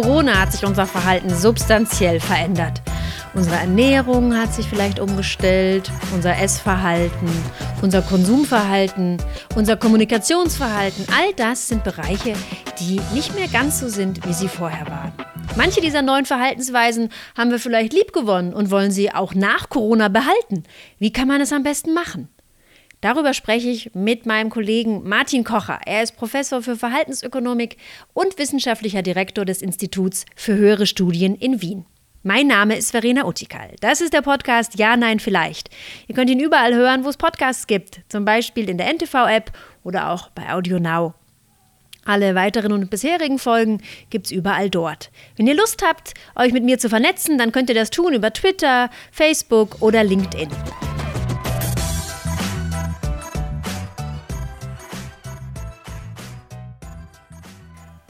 Corona hat sich unser Verhalten substanziell verändert. Unsere Ernährung hat sich vielleicht umgestellt, unser Essverhalten, unser Konsumverhalten, unser Kommunikationsverhalten. All das sind Bereiche, die nicht mehr ganz so sind, wie sie vorher waren. Manche dieser neuen Verhaltensweisen haben wir vielleicht liebgewonnen und wollen sie auch nach Corona behalten. Wie kann man es am besten machen? Darüber spreche ich mit meinem Kollegen Martin Kocher. Er ist Professor für Verhaltensökonomik und wissenschaftlicher Direktor des Instituts für höhere Studien in Wien. Mein Name ist Verena Utikal. Das ist der Podcast Ja, Nein, Vielleicht. Ihr könnt ihn überall hören, wo es Podcasts gibt, zum Beispiel in der NTV-App oder auch bei Audio Now. Alle weiteren und bisherigen Folgen gibt es überall dort. Wenn ihr Lust habt, euch mit mir zu vernetzen, dann könnt ihr das tun über Twitter, Facebook oder LinkedIn.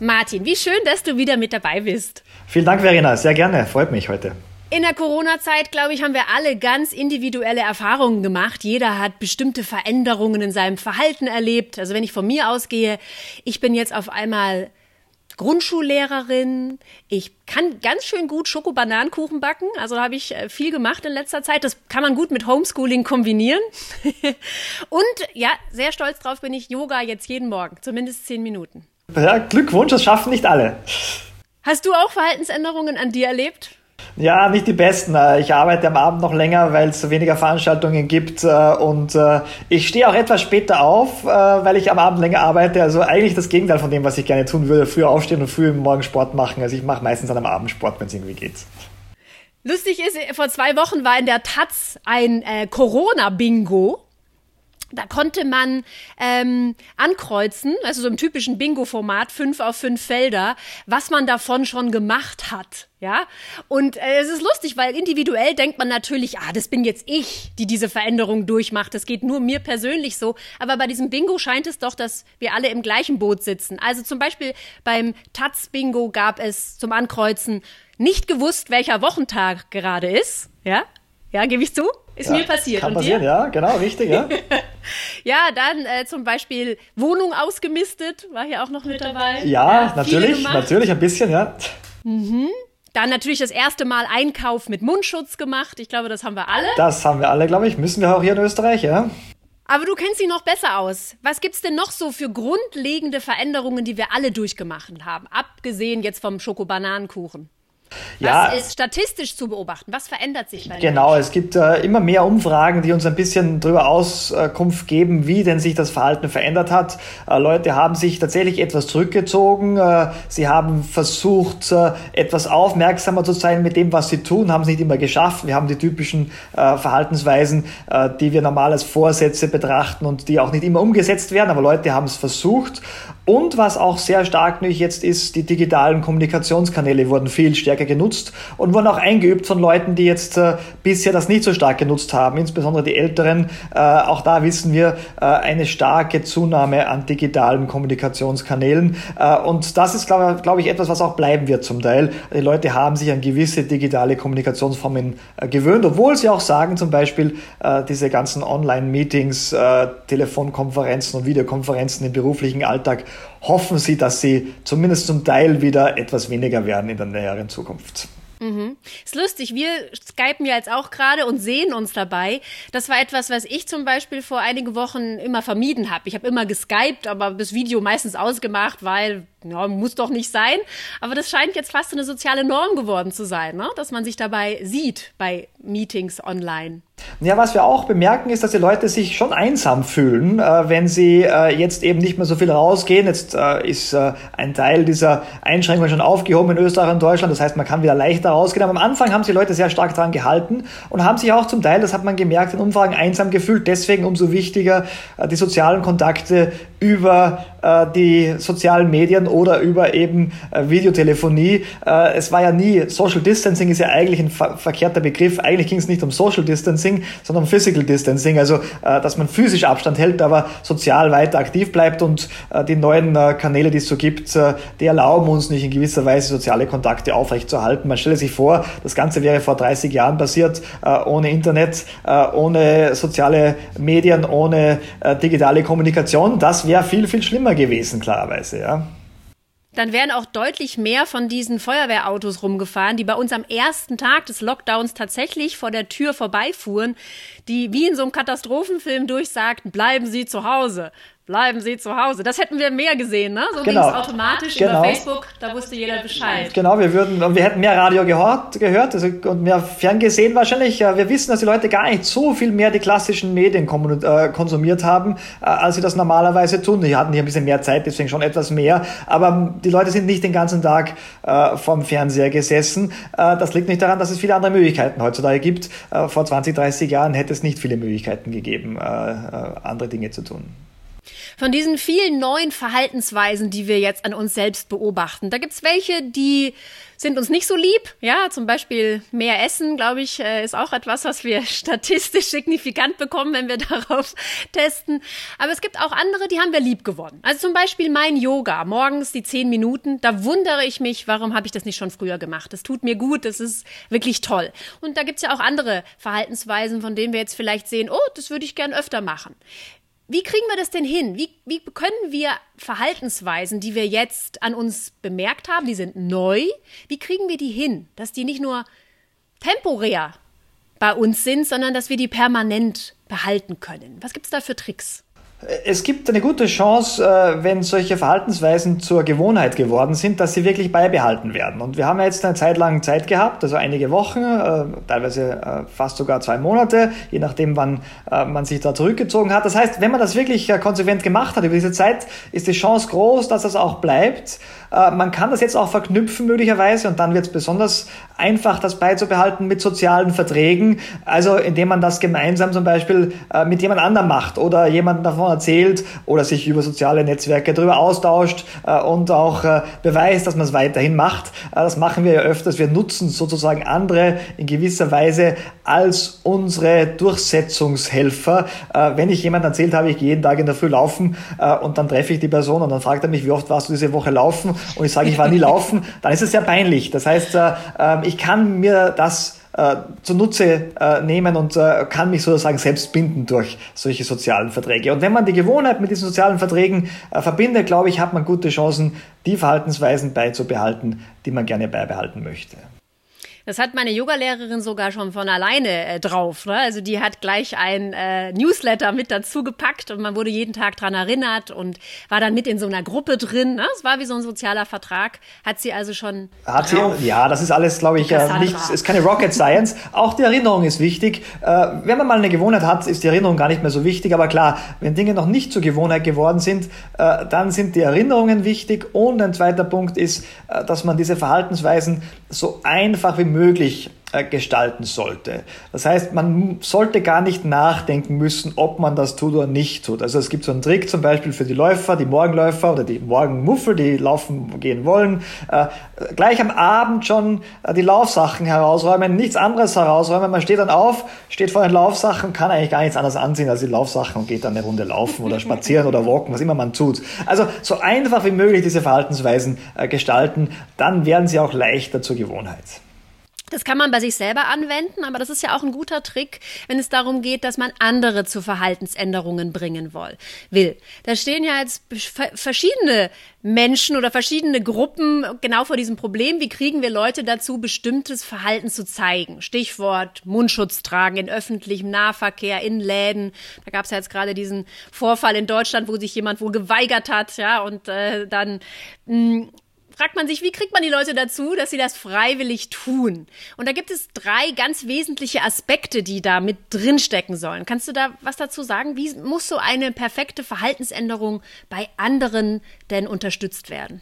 Martin, wie schön, dass du wieder mit dabei bist. Vielen Dank, Verena. Sehr gerne. Freut mich heute. In der Corona-Zeit, glaube ich, haben wir alle ganz individuelle Erfahrungen gemacht. Jeder hat bestimmte Veränderungen in seinem Verhalten erlebt. Also wenn ich von mir ausgehe, ich bin jetzt auf einmal Grundschullehrerin. Ich kann ganz schön gut Schokobananenkuchen backen. Also da habe ich äh, viel gemacht in letzter Zeit. Das kann man gut mit Homeschooling kombinieren. Und ja, sehr stolz drauf bin ich Yoga jetzt jeden Morgen, zumindest zehn Minuten. Ja, Glückwunsch, das schaffen nicht alle. Hast du auch Verhaltensänderungen an dir erlebt? Ja, nicht die besten. Äh, ich arbeite am Abend noch länger, weil es weniger Veranstaltungen gibt äh, und äh, ich stehe auch etwas später auf, weil ich am Abend länger arbeite. Also eigentlich das Gegenteil von dem, was ich gerne tun würde. Früher aufstehen und früh morgen Sport machen. Also ich mache meistens dann am Abend Sport, wenn es irgendwie geht. Lustig ist, vor zwei Wochen war in der Taz ein äh, Corona-Bingo. Da konnte man ähm, ankreuzen, also so im typischen Bingo-Format, fünf auf fünf Felder, was man davon schon gemacht hat. Ja, und äh, es ist lustig, weil individuell denkt man natürlich, ah, das bin jetzt ich, die diese Veränderung durchmacht. Das geht nur mir persönlich so. Aber bei diesem Bingo scheint es doch, dass wir alle im gleichen Boot sitzen. Also zum Beispiel beim Taz-Bingo gab es zum Ankreuzen nicht gewusst, welcher Wochentag gerade ist. Ja, ja, gebe ich zu. Ist ja, mir passiert. Kann passieren, ja, genau, richtig, ja. ja, dann äh, zum Beispiel Wohnung ausgemistet, war hier auch noch mit dabei. Ja, ja natürlich, natürlich ein bisschen, ja. Mhm. Dann natürlich das erste Mal Einkauf mit Mundschutz gemacht. Ich glaube, das haben wir alle. Das haben wir alle, glaube ich. Müssen wir auch hier in Österreich, ja. Aber du kennst sie noch besser aus. Was gibt's denn noch so für grundlegende Veränderungen, die wir alle durchgemacht haben? Abgesehen jetzt vom Schokobananenkuchen. Ja, Was ist statistisch zu beobachten? Was verändert sich bei Genau, Menschen? es gibt äh, immer mehr Umfragen, die uns ein bisschen darüber Auskunft geben, wie denn sich das Verhalten verändert hat. Äh, Leute haben sich tatsächlich etwas zurückgezogen. Äh, sie haben versucht, äh, etwas aufmerksamer zu sein mit dem, was sie tun, haben es nicht immer geschafft. Wir haben die typischen äh, Verhaltensweisen, äh, die wir normal als Vorsätze betrachten und die auch nicht immer umgesetzt werden, aber Leute haben es versucht. Und was auch sehr stark natürlich jetzt ist, die digitalen Kommunikationskanäle wurden viel stärker genutzt und wurden auch eingeübt von Leuten, die jetzt äh, bisher das nicht so stark genutzt haben, insbesondere die Älteren. Äh, auch da wissen wir äh, eine starke Zunahme an digitalen Kommunikationskanälen. Äh, und das ist, glaube glaub ich, etwas, was auch bleiben wird zum Teil. Die Leute haben sich an gewisse digitale Kommunikationsformen äh, gewöhnt, obwohl sie auch sagen, zum Beispiel äh, diese ganzen Online-Meetings, Telefonkonferenzen und Videokonferenzen im beruflichen Alltag hoffen sie, dass sie zumindest zum Teil wieder etwas weniger werden in der näheren Zukunft. Mhm. Ist lustig, wir skypen ja jetzt auch gerade und sehen uns dabei. Das war etwas, was ich zum Beispiel vor einigen Wochen immer vermieden habe. Ich habe immer geskypt, aber das Video meistens ausgemacht, weil ja, muss doch nicht sein. Aber das scheint jetzt fast eine soziale Norm geworden zu sein, ne? dass man sich dabei sieht bei Meetings online. Ja, was wir auch bemerken, ist, dass die Leute sich schon einsam fühlen, äh, wenn sie äh, jetzt eben nicht mehr so viel rausgehen. Jetzt äh, ist äh, ein Teil dieser Einschränkungen schon aufgehoben in Österreich und Deutschland. Das heißt, man kann wieder leichter rausgehen. Aber am Anfang haben sich Leute sehr stark daran gehalten und haben sich auch zum Teil, das hat man gemerkt, in Umfragen einsam gefühlt. Deswegen umso wichtiger, äh, die sozialen Kontakte über die sozialen Medien oder über eben äh, Videotelefonie. Äh, es war ja nie, Social Distancing ist ja eigentlich ein ver verkehrter Begriff. Eigentlich ging es nicht um Social Distancing, sondern um Physical Distancing, also äh, dass man physisch Abstand hält, aber sozial weiter aktiv bleibt und äh, die neuen äh, Kanäle, die es so gibt, äh, die erlauben uns nicht in gewisser Weise soziale Kontakte aufrechtzuerhalten. Man stelle sich vor, das Ganze wäre vor 30 Jahren passiert, äh, ohne Internet, äh, ohne soziale Medien, ohne äh, digitale Kommunikation. Das wäre viel, viel schlimmer gewesen, klarerweise, ja. dann wären auch deutlich mehr von diesen Feuerwehrautos rumgefahren, die bei uns am ersten Tag des Lockdowns tatsächlich vor der Tür vorbeifuhren, die wie in so einem Katastrophenfilm durchsagten, bleiben Sie zu Hause, bleiben Sie zu Hause. Das hätten wir mehr gesehen, ne? So genau. ging es automatisch genau. über Facebook, da wusste jeder Bescheid. Genau, wir würden, wir hätten mehr Radio gehört, gehört also, und mehr ferngesehen wahrscheinlich. Wir wissen, dass die Leute gar nicht so viel mehr die klassischen Medien äh, konsumiert haben, äh, als sie das normalerweise tun. Die hatten hier ein bisschen mehr Zeit, deswegen schon etwas mehr. Aber die Leute sind nicht den ganzen Tag äh, vorm Fernseher gesessen. Äh, das liegt nicht daran, dass es viele andere Möglichkeiten heutzutage gibt. Äh, vor 20, 30 Jahren hätte es nicht viele Möglichkeiten gegeben, äh, andere Dinge zu tun. Von diesen vielen neuen Verhaltensweisen, die wir jetzt an uns selbst beobachten, da gibt's welche, die sind uns nicht so lieb. Ja, zum Beispiel mehr Essen, glaube ich, äh, ist auch etwas, was wir statistisch signifikant bekommen, wenn wir darauf testen. Aber es gibt auch andere, die haben wir lieb gewonnen. Also zum Beispiel mein Yoga, morgens die zehn Minuten. Da wundere ich mich, warum habe ich das nicht schon früher gemacht? Das tut mir gut, das ist wirklich toll. Und da gibt's ja auch andere Verhaltensweisen, von denen wir jetzt vielleicht sehen, oh, das würde ich gern öfter machen. Wie kriegen wir das denn hin? Wie, wie können wir Verhaltensweisen, die wir jetzt an uns bemerkt haben, die sind neu, wie kriegen wir die hin, dass die nicht nur temporär bei uns sind, sondern dass wir die permanent behalten können? Was gibt es da für Tricks? Es gibt eine gute Chance, äh, wenn solche Verhaltensweisen zur Gewohnheit geworden sind, dass sie wirklich beibehalten werden. Und wir haben jetzt eine Zeit lang Zeit gehabt, also einige Wochen, äh, teilweise äh, fast sogar zwei Monate, je nachdem, wann man sich da zurückgezogen hat. Das heißt, wenn man das wirklich konsequent gemacht hat über diese Zeit, ist die Chance groß, dass das auch bleibt. Man kann das jetzt auch verknüpfen möglicherweise und dann wird es besonders einfach, das beizubehalten mit sozialen Verträgen. Also indem man das gemeinsam zum Beispiel mit jemand anderem macht oder jemanden davon erzählt oder sich über soziale Netzwerke darüber austauscht äh, und auch äh, beweist, dass man es weiterhin macht. Äh, das machen wir ja öfters. Wir nutzen sozusagen andere in gewisser Weise als unsere Durchsetzungshelfer. Äh, wenn ich jemand erzählt habe, ich gehe jeden Tag in der Früh laufen äh, und dann treffe ich die Person und dann fragt er mich, wie oft warst du diese Woche laufen? Und ich sage, ich war nie laufen, dann ist es sehr peinlich. Das heißt, äh, ähm, ich kann mir das äh, zunutze äh, nehmen und äh, kann mich sozusagen selbst binden durch solche sozialen Verträge. Und wenn man die Gewohnheit mit diesen sozialen Verträgen äh, verbindet, glaube ich, hat man gute Chancen, die Verhaltensweisen beizubehalten, die man gerne beibehalten möchte. Das hat meine Yogalehrerin sogar schon von alleine äh, drauf. Ne? Also die hat gleich ein äh, Newsletter mit dazu gepackt und man wurde jeden Tag dran erinnert und war dann mit in so einer Gruppe drin. Ne? Es war wie so ein sozialer Vertrag. Hat sie also schon. Hat sie, ja, das ist alles, glaube ich, äh, nichts, ist keine Rocket Science. Auch die Erinnerung ist wichtig. Äh, wenn man mal eine Gewohnheit hat, ist die Erinnerung gar nicht mehr so wichtig. Aber klar, wenn Dinge noch nicht zur Gewohnheit geworden sind, äh, dann sind die Erinnerungen wichtig. Und ein zweiter Punkt ist, äh, dass man diese Verhaltensweisen so einfach wie möglich möglich äh, gestalten sollte. Das heißt, man sollte gar nicht nachdenken müssen, ob man das tut oder nicht tut. Also es gibt so einen Trick zum Beispiel für die Läufer, die Morgenläufer oder die Morgenmuffel, die laufen gehen wollen, äh, gleich am Abend schon äh, die Laufsachen herausräumen, nichts anderes herausräumen. Man steht dann auf, steht vor den Laufsachen, kann eigentlich gar nichts anderes anziehen als die Laufsachen und geht dann eine Runde laufen oder spazieren oder walken, was immer man tut. Also so einfach wie möglich diese Verhaltensweisen äh, gestalten, dann werden sie auch leichter zur Gewohnheit. Das kann man bei sich selber anwenden, aber das ist ja auch ein guter Trick, wenn es darum geht, dass man andere zu Verhaltensänderungen bringen will. Da stehen ja jetzt verschiedene Menschen oder verschiedene Gruppen genau vor diesem Problem. Wie kriegen wir Leute dazu, bestimmtes Verhalten zu zeigen? Stichwort Mundschutz tragen in öffentlichem Nahverkehr, in Läden. Da gab es ja jetzt gerade diesen Vorfall in Deutschland, wo sich jemand wohl geweigert hat, ja, und äh, dann mh, hm, fragt man sich, wie kriegt man die Leute dazu, dass sie das freiwillig tun? Und da gibt es drei ganz wesentliche Aspekte, die da mit drinstecken sollen. Kannst du da was dazu sagen? Wie muss so eine perfekte Verhaltensänderung bei anderen denn unterstützt werden?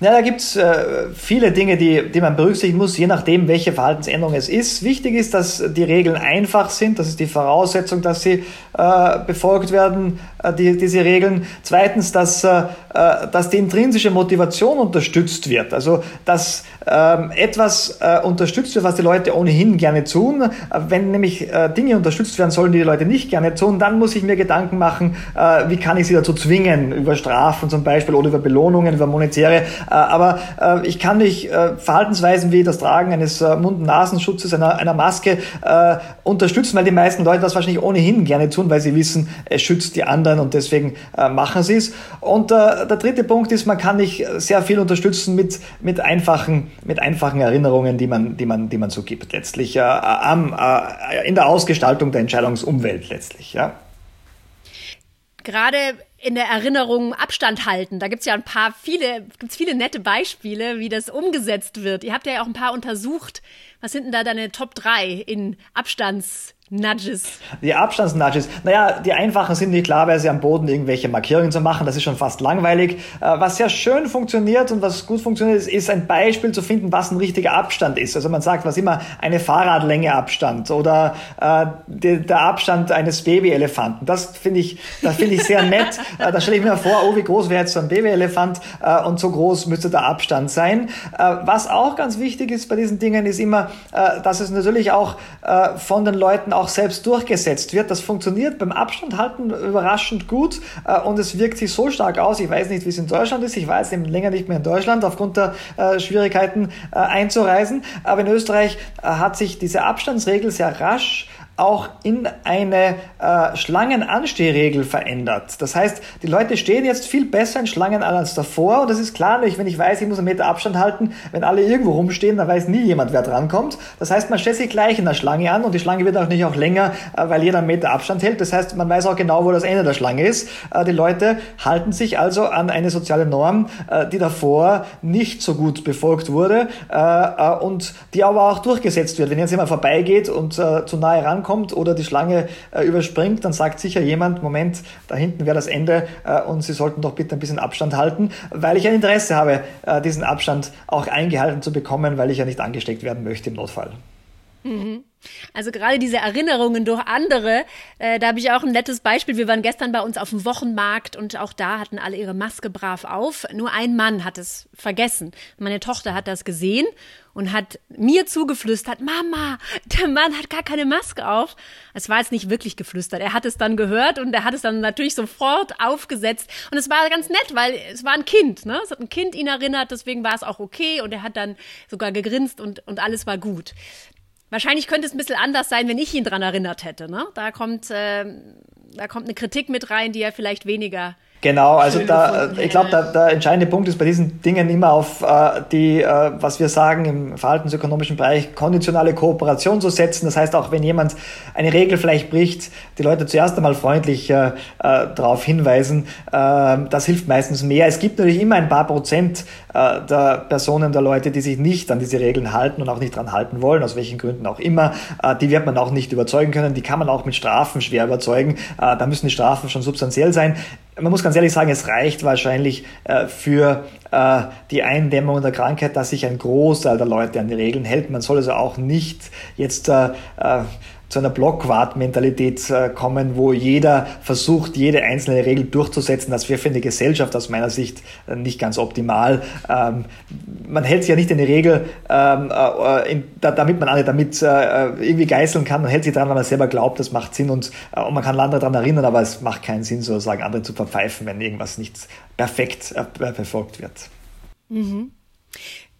Ja, da gibt's äh, viele Dinge, die, die man berücksichtigen muss, je nachdem, welche Verhaltensänderung es ist. Wichtig ist, dass die Regeln einfach sind. Das ist die Voraussetzung, dass sie äh, befolgt werden, äh, die, diese Regeln. Zweitens, dass, äh dass die intrinsische Motivation unterstützt wird. Also, dass ähm, etwas äh, unterstützt wird, was die Leute ohnehin gerne tun. Äh, wenn nämlich äh, Dinge unterstützt werden sollen, die die Leute nicht gerne tun, dann muss ich mir Gedanken machen, äh, wie kann ich sie dazu zwingen, über Strafen zum Beispiel oder über Belohnungen, über monetäre äh, aber äh, ich kann äh, Verhaltensweisen wie das Tragen eines Mund- und Nasenschutzes, einer, einer Maske unterstützen, weil die meisten Leute das wahrscheinlich ohnehin gerne tun. weil sie wissen, es schützt die anderen und deswegen äh, machen sie es. Und äh, der dritte Punkt ist, man kann nicht sehr viel unterstützen mit, mit, einfachen, mit einfachen Erinnerungen, die man, die man, die man so gibt, letztlich äh, am, äh, in der Ausgestaltung der Entscheidungsumwelt letztlich. Ja. Gerade in der Erinnerung Abstand halten. Da gibt's ja ein paar viele, gibt's viele nette Beispiele, wie das umgesetzt wird. Ihr habt ja auch ein paar untersucht. Was sind denn da deine Top 3 in Abstands Nudges. Die Abstandsnudges. Naja, die einfachen sind nicht klar, weil sie am Boden irgendwelche Markierungen zu machen. Das ist schon fast langweilig. Äh, was sehr schön funktioniert und was gut funktioniert, ist, ist ein Beispiel zu finden, was ein richtiger Abstand ist. Also man sagt was immer eine Fahrradlänge Abstand oder äh, die, der Abstand eines Babyelefanten. Das finde ich, das finde ich sehr nett. äh, da stelle ich mir vor, oh, wie groß wäre jetzt so ein Babyelefant äh, und so groß müsste der Abstand sein. Äh, was auch ganz wichtig ist bei diesen Dingen, ist immer, äh, dass es natürlich auch von den Leuten auch selbst durchgesetzt wird. Das funktioniert beim Abstand halten überraschend gut äh, und es wirkt sich so stark aus. Ich weiß nicht, wie es in Deutschland ist. Ich war jetzt eben länger nicht mehr in Deutschland aufgrund der äh, Schwierigkeiten äh, einzureisen. Aber in Österreich äh, hat sich diese Abstandsregel sehr rasch auch in eine äh, Schlangenanstehregel verändert. Das heißt, die Leute stehen jetzt viel besser in Schlangen an als davor und das ist klar, wenn ich weiß, ich muss einen Meter Abstand halten, wenn alle irgendwo rumstehen, dann weiß nie jemand, wer drankommt. Das heißt, man stellt sich gleich in der Schlange an und die Schlange wird auch nicht auch länger, äh, weil jeder einen Meter Abstand hält. Das heißt, man weiß auch genau, wo das Ende der Schlange ist. Äh, die Leute halten sich also an eine soziale Norm, äh, die davor nicht so gut befolgt wurde äh, äh, und die aber auch durchgesetzt wird. Wenn jetzt jemand vorbeigeht und zu nahe rankommt, rankommt oder die Schlange äh, überspringt, dann sagt sicher jemand, Moment, da hinten wäre das Ende äh, und Sie sollten doch bitte ein bisschen Abstand halten, weil ich ein Interesse habe, äh, diesen Abstand auch eingehalten zu bekommen, weil ich ja nicht angesteckt werden möchte im Notfall. Also gerade diese Erinnerungen durch andere, äh, da habe ich auch ein nettes Beispiel. Wir waren gestern bei uns auf dem Wochenmarkt und auch da hatten alle ihre Maske brav auf. Nur ein Mann hat es vergessen. Meine Tochter hat das gesehen und hat mir zugeflüstert, Mama, der Mann hat gar keine Maske auf. Es war jetzt nicht wirklich geflüstert. Er hat es dann gehört und er hat es dann natürlich sofort aufgesetzt. Und es war ganz nett, weil es war ein Kind, ne? Es hat ein Kind ihn erinnert, deswegen war es auch okay und er hat dann sogar gegrinst und, und alles war gut. Wahrscheinlich könnte es ein bisschen anders sein, wenn ich ihn dran erinnert hätte. Ne? Da kommt, äh, da kommt eine Kritik mit rein, die er vielleicht weniger Genau, also da, ich glaube, der, der entscheidende Punkt ist bei diesen Dingen immer auf äh, die, äh, was wir sagen im verhaltensökonomischen Bereich, konditionale Kooperation zu setzen. Das heißt, auch wenn jemand eine Regel vielleicht bricht, die Leute zuerst einmal freundlich äh, äh, darauf hinweisen. Äh, das hilft meistens mehr. Es gibt natürlich immer ein paar Prozent äh, der Personen, der Leute, die sich nicht an diese Regeln halten und auch nicht dran halten wollen, aus welchen Gründen auch immer. Äh, die wird man auch nicht überzeugen können. Die kann man auch mit Strafen schwer überzeugen. Äh, da müssen die Strafen schon substanziell sein man muss ganz ehrlich sagen, es reicht wahrscheinlich äh, für äh, die Eindämmung der Krankheit, dass sich ein Großteil der Leute an die Regeln hält. Man soll also auch nicht jetzt äh, äh zu einer Blockwart-Mentalität äh, kommen, wo jeder versucht, jede einzelne Regel durchzusetzen. Das wäre für eine Gesellschaft aus meiner Sicht äh, nicht ganz optimal. Ähm, man hält sich ja nicht in die Regel, ähm, äh, damit man alle damit irgendwie geißeln kann. Man hält sich daran, weil man selber glaubt, das macht Sinn und, und man kann andere daran erinnern, aber es macht keinen Sinn, sozusagen andere zu verpfeifen, wenn irgendwas nicht perfekt verfolgt wird. Mhm.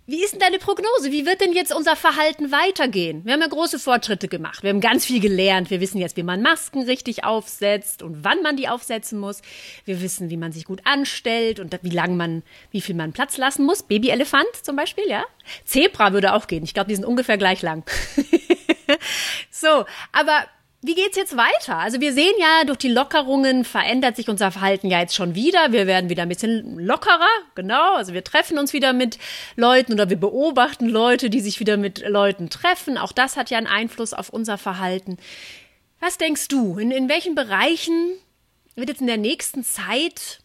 Wie ist denn deine Prognose? Wie wird denn jetzt unser Verhalten weitergehen? Wir haben ja große Fortschritte gemacht. Wir haben ganz viel gelernt. Wir wissen jetzt, wie man Masken richtig aufsetzt und wann man die aufsetzen muss. Wir wissen, wie man sich gut anstellt und wie lang man, wie viel man Platz lassen muss. Babyelefant zum Beispiel, ja? Zebra würde auch gehen. Ich glaube, die sind ungefähr gleich lang. so, aber wie geht's jetzt weiter? Also wir sehen ja, durch die Lockerungen verändert sich unser Verhalten ja jetzt schon wieder. Wir werden wieder ein bisschen lockerer, genau. Also wir treffen uns wieder mit Leuten oder wir beobachten Leute, die sich wieder mit Leuten treffen. Auch das hat ja einen Einfluss auf unser Verhalten. Was denkst du? In, in welchen Bereichen wird jetzt in der nächsten Zeit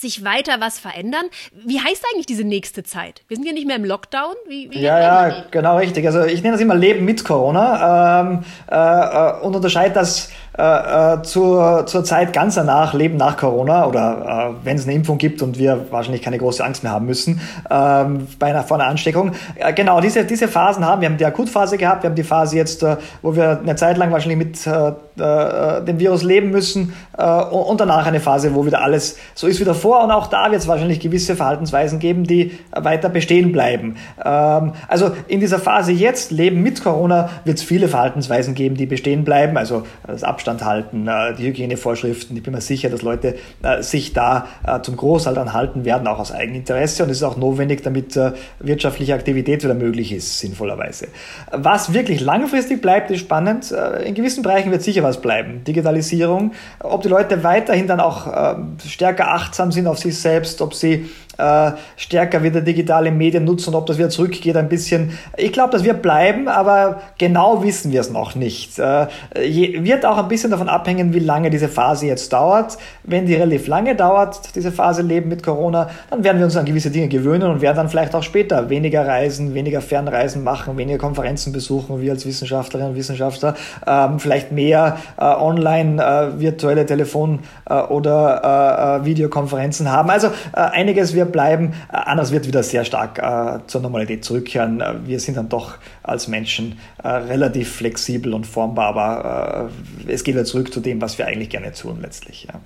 sich weiter was verändern. Wie heißt eigentlich diese nächste Zeit? Wir sind ja nicht mehr im Lockdown. Wie, wie ja, ja, genau richtig. Also ich nenne das immer Leben mit Corona ähm, äh, äh und unterscheide das äh, äh, zur, zur Zeit ganz danach, Leben nach Corona oder äh, wenn es eine Impfung gibt und wir wahrscheinlich keine große Angst mehr haben müssen ähm, bei einer, vor einer Ansteckung. Äh, genau, diese, diese Phasen haben wir. haben die Akutphase gehabt, wir haben die Phase jetzt, äh, wo wir eine Zeit lang wahrscheinlich mit äh, äh, dem Virus leben müssen äh, und danach eine Phase, wo wieder alles so ist wie davor und auch da wird es wahrscheinlich gewisse Verhaltensweisen geben, die weiter bestehen bleiben. Ähm, also in dieser Phase jetzt, Leben mit Corona, wird es viele Verhaltensweisen geben, die bestehen bleiben, also das Abstand Abstand halten, äh, die Hygienevorschriften. Ich bin mir sicher, dass Leute äh, sich da äh, zum Großteil dran halten werden, auch aus Eigeninteresse. Und es ist auch notwendig, damit wirtschaftliche Aktivität wieder möglich ist, sinnvollerweise. Was wirklich langfristig bleibt, ist spannend. In gewissen Bereichen wird sicher was bleiben. Digitalisierung. Ob die Leute weiterhin dann auch stärker achtsam sind auf sich selbst, ob sie äh, stärker wieder digitale Medien nutzen und ob das wieder zurückgeht ein bisschen. Ich glaube, dass wir bleiben, aber genau wissen wir es noch nicht. Äh, wird auch ein bisschen davon abhängen, wie lange diese Phase jetzt dauert. Wenn die relativ lange dauert, diese Phase Leben mit Corona, dann werden wir uns an gewisse Dinge gewöhnen und werden dann vielleicht auch später weniger Reisen, weniger Fernreisen machen, weniger Konferenzen besuchen, wir als Wissenschaftlerinnen und Wissenschaftler, ähm, vielleicht mehr äh, online äh, virtuelle Telefon- äh, oder Videokonferenzen haben. Also einiges wird bleiben. Äh, anders wird wieder sehr stark äh, zur Normalität zurückkehren. Äh, wir sind dann doch als Menschen äh, relativ flexibel und formbar, aber äh, es geht wieder zurück zu dem, was wir eigentlich gerne tun letztlich. Ja.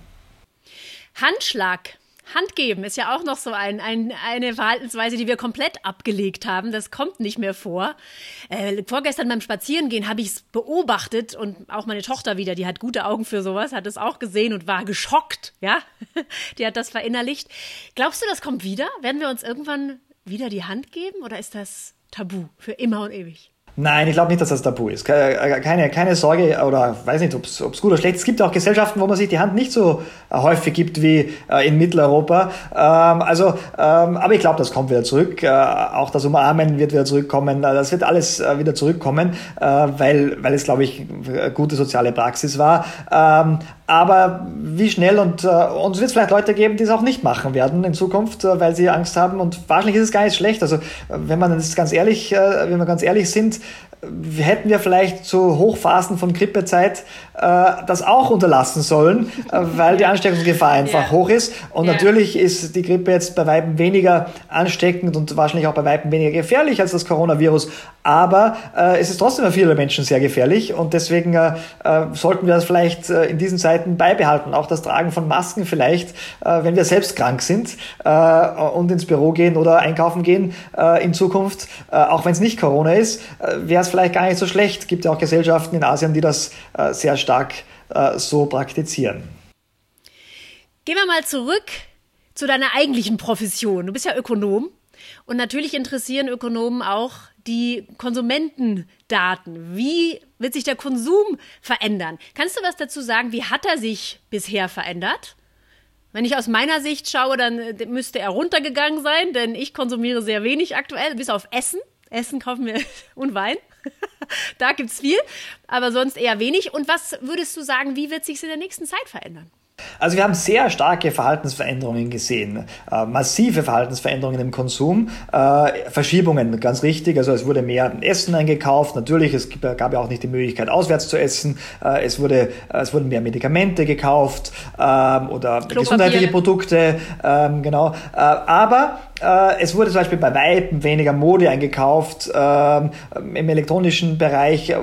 Handschlag Hand geben ist ja auch noch so ein, ein, eine Verhaltensweise, die wir komplett abgelegt haben. Das kommt nicht mehr vor. Äh, vorgestern beim Spazierengehen habe ich es beobachtet und auch meine Tochter wieder, die hat gute Augen für sowas, hat es auch gesehen und war geschockt. Ja, die hat das verinnerlicht. Glaubst du, das kommt wieder? Werden wir uns irgendwann wieder die Hand geben oder ist das tabu für immer und ewig? Nein, ich glaube nicht, dass das tabu ist. Keine, keine Sorge oder weiß nicht, ob es gut oder schlecht ist. Es gibt auch Gesellschaften, wo man sich die Hand nicht so äh, häufig gibt wie äh, in Mitteleuropa. Ähm, also, ähm, aber ich glaube, das kommt wieder zurück. Äh, auch das Umarmen wird wieder zurückkommen. Das wird alles wieder zurückkommen, weil, weil es, glaube ich, gute soziale Praxis war. Ähm, aber wie schnell und äh, uns wird es vielleicht Leute geben, die es auch nicht machen werden in Zukunft, äh, weil sie Angst haben. Und wahrscheinlich ist es gar nicht schlecht. Also wenn man ganz ehrlich, äh, wenn wir ganz ehrlich sind, hätten wir vielleicht zu Hochphasen von Grippezeit äh, das auch unterlassen sollen, äh, weil die Ansteckungsgefahr einfach ja. hoch ist. Und ja. natürlich ist die Grippe jetzt bei Weitem weniger ansteckend und wahrscheinlich auch bei Weitem weniger gefährlich als das Coronavirus. Aber äh, es ist trotzdem für viele Menschen sehr gefährlich und deswegen äh, äh, sollten wir das vielleicht äh, in diesen Zeiten beibehalten. Auch das Tragen von Masken vielleicht, äh, wenn wir selbst krank sind äh, und ins Büro gehen oder einkaufen gehen äh, in Zukunft, äh, auch wenn es nicht Corona ist, äh, wäre es vielleicht gar nicht so schlecht. Es gibt ja auch Gesellschaften in Asien, die das äh, sehr stark äh, so praktizieren. Gehen wir mal zurück zu deiner eigentlichen Profession. Du bist ja Ökonom und natürlich interessieren Ökonomen auch die Konsumentendaten. Wie wird sich der Konsum verändern? Kannst du was dazu sagen? Wie hat er sich bisher verändert? Wenn ich aus meiner Sicht schaue, dann äh, müsste er runtergegangen sein, denn ich konsumiere sehr wenig aktuell, bis auf Essen. Essen kaufen wir und Wein. da gibt es viel, aber sonst eher wenig. Und was würdest du sagen, wie wird sich in der nächsten Zeit verändern? Also wir haben sehr starke Verhaltensveränderungen gesehen, äh, massive Verhaltensveränderungen im Konsum, äh, Verschiebungen, ganz richtig. Also es wurde mehr Essen eingekauft, natürlich, es gab ja auch nicht die Möglichkeit, auswärts zu essen. Äh, es, wurde, äh, es wurden mehr Medikamente gekauft ähm, oder gesundheitliche Produkte, ähm, genau. Äh, aber es wurde zum Beispiel bei Weitem weniger Mode eingekauft. Ähm, Im elektronischen Bereich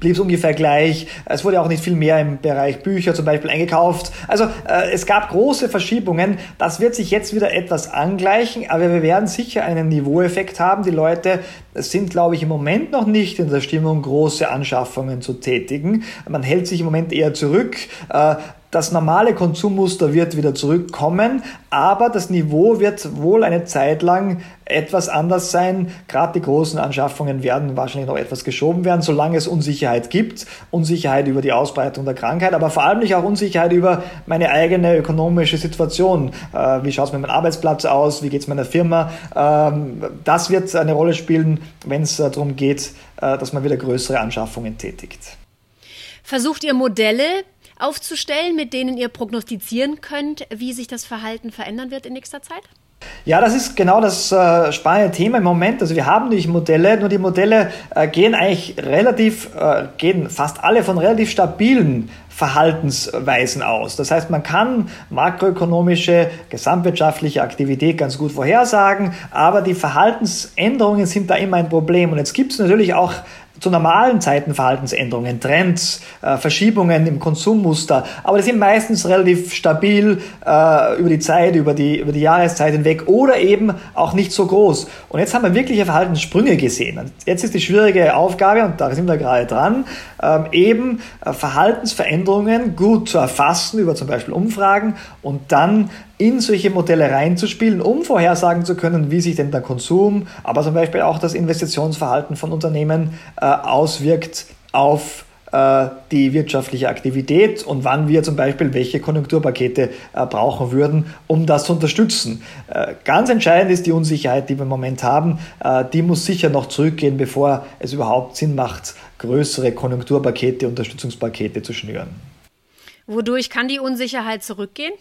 blieb es ungefähr gleich. Es wurde auch nicht viel mehr im Bereich Bücher zum Beispiel eingekauft. Also äh, es gab große Verschiebungen. Das wird sich jetzt wieder etwas angleichen, aber wir werden sicher einen Niveaueffekt haben. Die Leute sind, glaube ich, im Moment noch nicht in der Stimmung, große Anschaffungen zu tätigen. Man hält sich im Moment eher zurück. Das normale Konsummuster wird wieder zurückkommen, aber das Niveau wird wohl eine Zeit lang etwas anders sein. Gerade die großen Anschaffungen werden wahrscheinlich noch etwas geschoben werden, solange es Unsicherheit gibt. Unsicherheit über die Ausbreitung der Krankheit, aber vor allem nicht auch Unsicherheit über meine eigene ökonomische Situation. Äh, wie schaut es mit meinem Arbeitsplatz aus? Wie geht es meiner Firma? Ähm, das wird eine Rolle spielen, wenn es äh, darum geht, äh, dass man wieder größere Anschaffungen tätigt. Versucht ihr Modelle aufzustellen, mit denen ihr prognostizieren könnt, wie sich das Verhalten verändern wird in nächster Zeit? Ja, das ist genau das äh, spannende Thema im Moment. Also wir haben natürlich Modelle, nur die Modelle äh, gehen eigentlich relativ, äh, gehen fast alle von relativ stabilen Verhaltensweisen aus. Das heißt, man kann makroökonomische, gesamtwirtschaftliche Aktivität ganz gut vorhersagen, aber die Verhaltensänderungen sind da immer ein Problem. Und jetzt gibt es natürlich auch zu normalen Zeiten Verhaltensänderungen, Trends, äh, Verschiebungen im Konsummuster, aber die sind meistens relativ stabil äh, über die Zeit, über die, über die Jahreszeit hinweg oder eben auch nicht so groß. Und jetzt haben wir wirkliche Verhaltenssprünge gesehen. Und jetzt ist die schwierige Aufgabe, und da sind wir gerade dran, ähm, eben äh, Verhaltensveränderungen gut zu erfassen über zum Beispiel Umfragen und dann in solche Modelle reinzuspielen, um vorhersagen zu können, wie sich denn der Konsum, aber zum Beispiel auch das Investitionsverhalten von Unternehmen äh, auswirkt auf äh, die wirtschaftliche Aktivität und wann wir zum Beispiel welche Konjunkturpakete äh, brauchen würden, um das zu unterstützen. Äh, ganz entscheidend ist die Unsicherheit, die wir im Moment haben. Die muss sicher noch zurückgehen, bevor es überhaupt Sinn macht, größere Konjunkturpakete, Unterstützungspakete zu schnüren. Wodurch kann die Unsicherheit zurückgehen?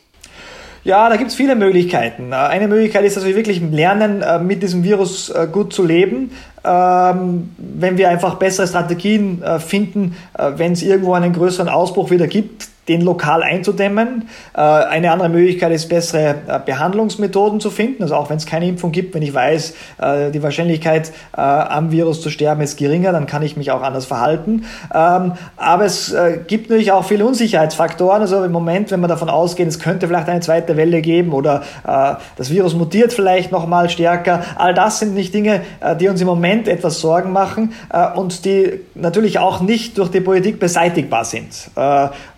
Ja, da gibt es viele Möglichkeiten. Äh, eine Möglichkeit ist, dass wir wirklich lernen, äh, mit diesem Virus äh, gut zu leben. Ähm, wenn wir einfach bessere Strategien finden, wenn es irgendwo einen größeren Ausbruch wieder gibt, den lokal einzudämmen. Äh, eine andere Möglichkeit ist, bessere äh, Behandlungsmethoden zu finden. Also auch wenn es keine Impfung gibt, wenn ich weiß, äh, die Wahrscheinlichkeit am Virus zu sterben ist geringer, dann kann ich mich auch anders verhalten. Ähm, aber es gibt natürlich auch viele Unsicherheitsfaktoren. Also im Moment, wenn wir davon ausgehen, es könnte vielleicht eine zweite Welle geben oder das Virus mutiert vielleicht noch mal stärker. All das sind nicht Dinge, die uns im Moment etwas Sorgen machen und die natürlich auch nicht durch die Politik beseitigbar sind.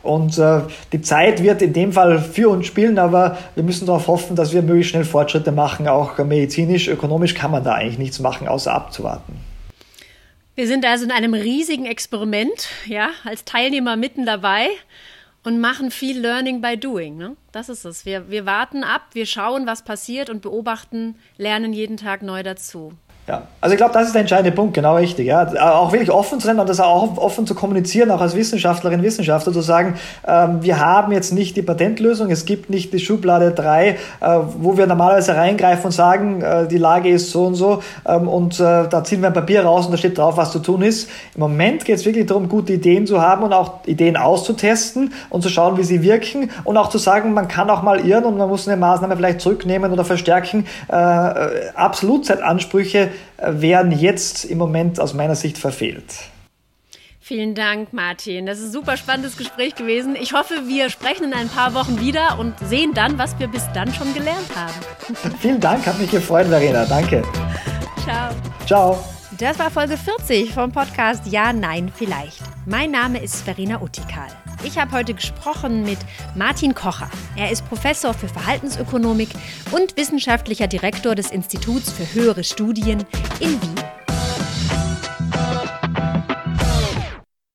Und äh, die Zeit wird in dem Fall für uns spielen, aber wir müssen darauf hoffen, dass wir möglichst schnell Fortschritte machen. Auch medizinisch, ökonomisch kann man da eigentlich nichts machen, außer abzuwarten. Wir sind also in einem riesigen Experiment, ja, als Teilnehmer mitten dabei und machen viel Learning by Doing. Ne? Das ist es. Wir, wir warten ab, wir schauen, was passiert und beobachten, lernen jeden Tag neu dazu. Ja, also ich glaube, das ist der entscheidende Punkt, genau richtig. Ja. Auch wirklich offen zu sein und das auch offen zu kommunizieren, auch als Wissenschaftlerin, Wissenschaftler zu sagen, ähm, wir haben jetzt nicht die Patentlösung, es gibt nicht die Schublade 3, äh, wo wir normalerweise reingreifen und sagen, äh, die Lage ist so und so ähm, und äh, da ziehen wir ein Papier raus und da steht drauf, was zu tun ist. Im Moment geht es wirklich darum, gute Ideen zu haben und auch Ideen auszutesten und zu schauen, wie sie wirken und auch zu sagen, man kann auch mal irren und man muss eine Maßnahme vielleicht zurücknehmen oder verstärken. Äh, äh Absolutzeit-Ansprüche werden jetzt im Moment aus meiner Sicht verfehlt. Vielen Dank, Martin. Das ist ein super spannendes Gespräch gewesen. Ich hoffe, wir sprechen in ein paar Wochen wieder und sehen dann, was wir bis dann schon gelernt haben. Vielen Dank, hat mich gefreut, Verena. Danke. Ciao. Ciao. Das war Folge 40 vom Podcast Ja, Nein, Vielleicht. Mein Name ist Verena Utikal. Ich habe heute gesprochen mit Martin Kocher. Er ist Professor für Verhaltensökonomik und wissenschaftlicher Direktor des Instituts für höhere Studien in Wien.